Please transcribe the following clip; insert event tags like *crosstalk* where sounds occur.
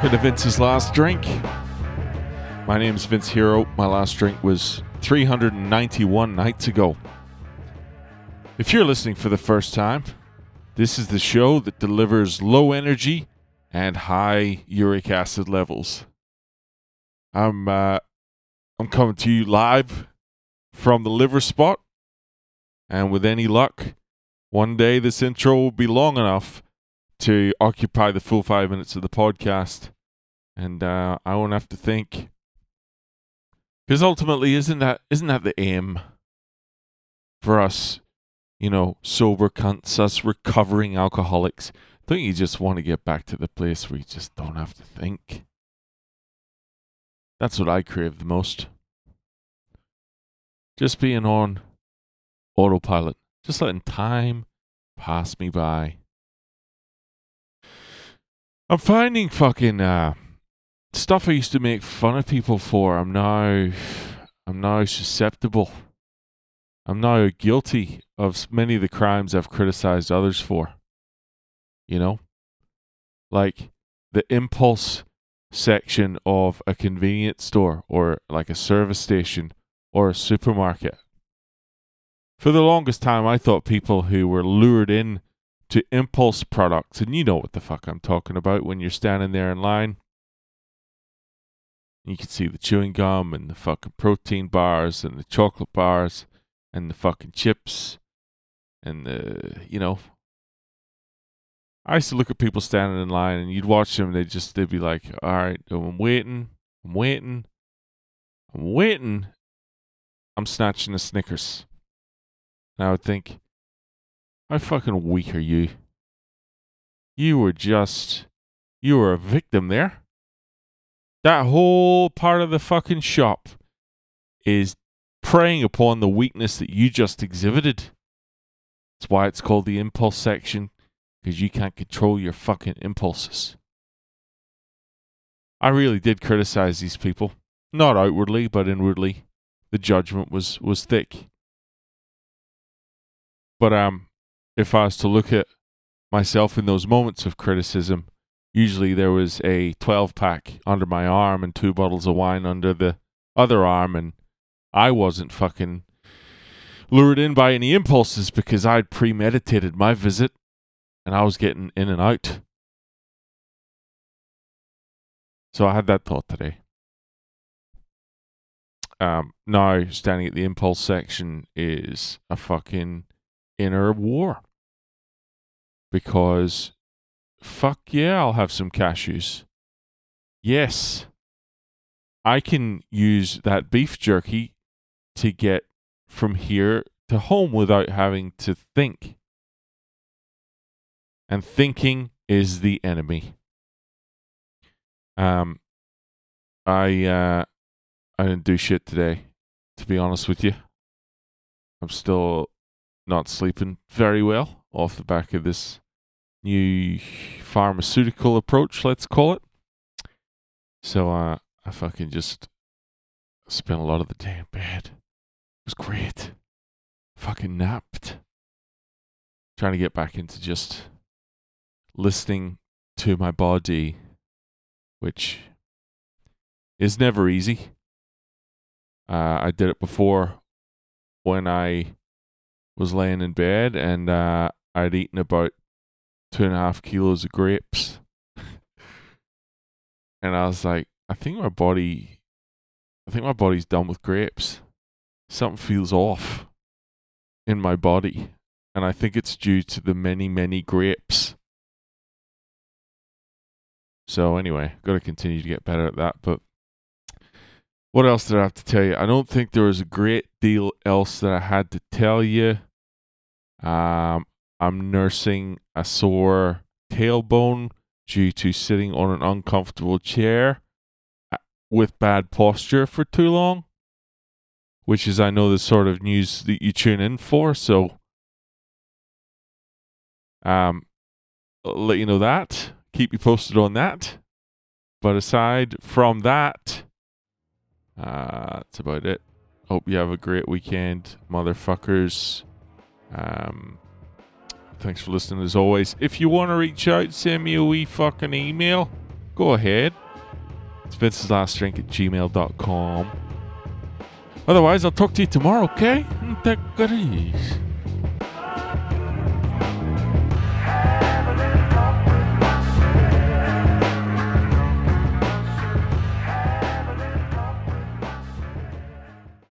Welcome to Vince's Last Drink. My name is Vince Hero. My last drink was 391 nights ago. If you're listening for the first time, this is the show that delivers low energy and high uric acid levels. I'm uh, I'm coming to you live from the liver spot, and with any luck, one day this intro will be long enough to occupy the full five minutes of the podcast, and uh, I won't have to think. Because ultimately, isn't that isn't that the aim for us? You know, sober cunts, us recovering alcoholics. Don't you just want to get back to the place where you just don't have to think? That's what I crave the most. Just being on autopilot, just letting time pass me by. I'm finding fucking uh, stuff I used to make fun of people for. I'm now, I'm now susceptible. I'm now guilty of many of the crimes I've criticized others for. You know, like the impulse section of a convenience store or like a service station or a supermarket. For the longest time, I thought people who were lured in to impulse products, and you know what the fuck I'm talking about when you're standing there in line. You can see the chewing gum and the fucking protein bars and the chocolate bars and the fucking chips and the, you know. I used to look at people standing in line and you'd watch them, they'd just, they'd be like, all right, I'm waiting, I'm waiting, I'm waiting, I'm snatching the Snickers. And I would think, how fucking weak are you? You were just, you were a victim there. That whole part of the fucking shop is preying upon the weakness that you just exhibited. That's why it's called the impulse section, because you can't control your fucking impulses. I really did criticize these people. Not outwardly, but inwardly. The judgment was, was thick. But um if I was to look at myself in those moments of criticism, usually there was a 12 pack under my arm and two bottles of wine under the other arm, and I wasn't fucking lured in by any impulses because I'd premeditated my visit and I was getting in and out. So I had that thought today. Um, now, standing at the impulse section is a fucking inner war because fuck yeah, I'll have some cashews. Yes, I can use that beef jerky to get from here to home without having to think. And thinking is the enemy. Um, I uh, I didn't do shit today, to be honest with you. I'm still not sleeping very well off the back of this new pharmaceutical approach, let's call it. So uh, I fucking just spent a lot of the day in bed. It was great. Fucking napped. Trying to get back into just listening to my body, which is never easy. Uh, I did it before when I was laying in bed and uh, I'd eaten about two and a half kilos of grapes. *laughs* and I was like, I think my body, I think my body's done with grapes. Something feels off in my body. And I think it's due to the many, many grapes. So anyway, got to continue to get better at that. But what else did I have to tell you? I don't think there was a great deal else that I had to tell you. Um, I'm nursing a sore tailbone due to sitting on an uncomfortable chair uh, with bad posture for too long, which is, I know, the sort of news that you tune in for. So, um, I'll let you know that. Keep you posted on that. But aside from that, uh, that's about it. Hope you have a great weekend, motherfuckers. Um, thanks for listening as always. If you want to reach out, send me a wee fucking email. go ahead. It's Vince's Last Drink at gmail.com. Otherwise, I'll talk to you tomorrow, okay? Take easy.